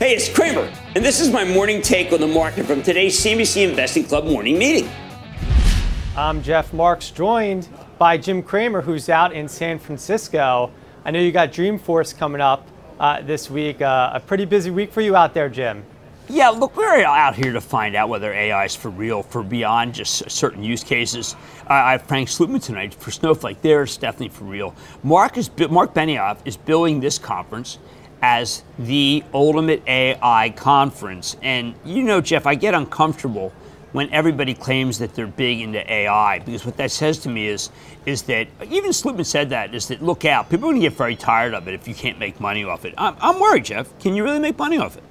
Hey, it's Cramer, and this is my morning take on the market from today's CNBC Investing Club morning meeting. I'm Jeff Marks, joined by Jim Cramer, who's out in San Francisco. I know you got Dreamforce coming up uh, this week. Uh, a pretty busy week for you out there, Jim. Yeah, look, we're out here to find out whether AI is for real, for beyond just certain use cases. Uh, I have Frank Slootman tonight for Snowflake. There's definitely for real. Marc is Marc Benioff is billing this conference as the ultimate AI conference. And you know, Jeff, I get uncomfortable when everybody claims that they're big into AI because what that says to me is is that even Slootman said that is that look out, people are going to get very tired of it if you can't make money off it. I'm, I'm worried, Jeff. Can you really make money off it?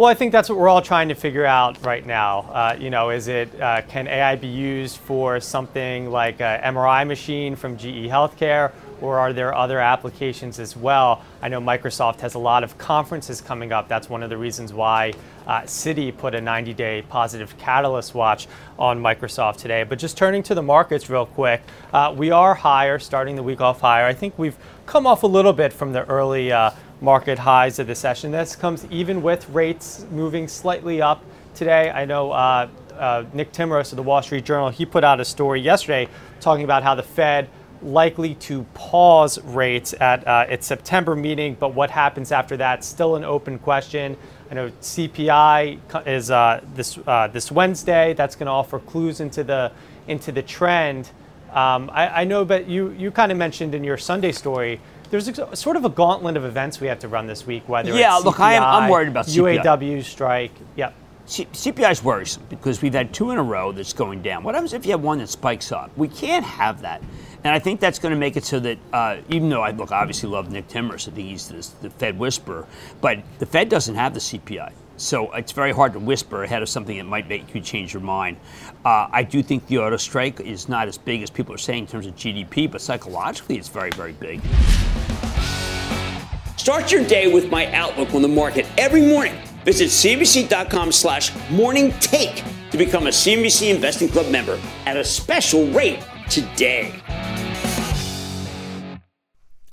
Well, I think that's what we're all trying to figure out right now. Uh, you know, is it uh, can AI be used for something like an MRI machine from GE Healthcare, or are there other applications as well? I know Microsoft has a lot of conferences coming up. That's one of the reasons why uh, Citi put a 90 day positive catalyst watch on Microsoft today. But just turning to the markets real quick, uh, we are higher, starting the week off higher. I think we've come off a little bit from the early uh, market highs of the session. This comes even with rates moving slightly up today. I know uh, uh, Nick Timiraos of the Wall Street Journal, he put out a story yesterday talking about how the Fed likely to pause rates at uh, its September meeting, but what happens after that still an open question. I know CPI is uh, this uh, this Wednesday. That's going to offer clues into the into the trend. Um, I, I, know, but you you kind of mentioned in your Sunday story. There's a, sort of a gauntlet of events we have to run this week. Whether yeah, it's CPI, look, I am, I'm worried about CPI. UAW strike. Yep. CPI is worrisome because we've had two in a row that's going down. What happens if you have one that spikes up? We can't have that. And I think that's going to make it so that, uh, even though I look obviously love Nick Timiraos, I think he's this, the Fed whisperer, but the Fed doesn't have the CPI. So it's very hard to whisper ahead of something that might make you change your mind. Uh, I do think the auto strike is not as big as people are saying in terms of GDP, but psychologically it's very, very big. Start your day with my outlook on the market every morning. Visit CNBC.com slash morning take to become a CNBC Investing Club member at a special rate today.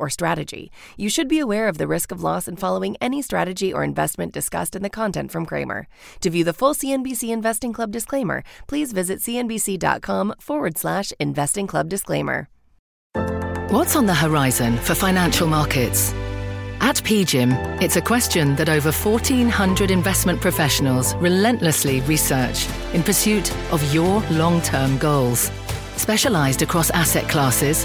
or strategy. You should be aware of the risk of loss in following any strategy or investment discussed in the content from Cramer. To view the full CNBC Investing Club disclaimer, please visit cnbc.com forward slash investing club disclaimer. What's on the horizon for financial markets? At PGIM, it's a question that over 1,400 investment professionals relentlessly research in pursuit of your long term goals. Specialized across asset classes,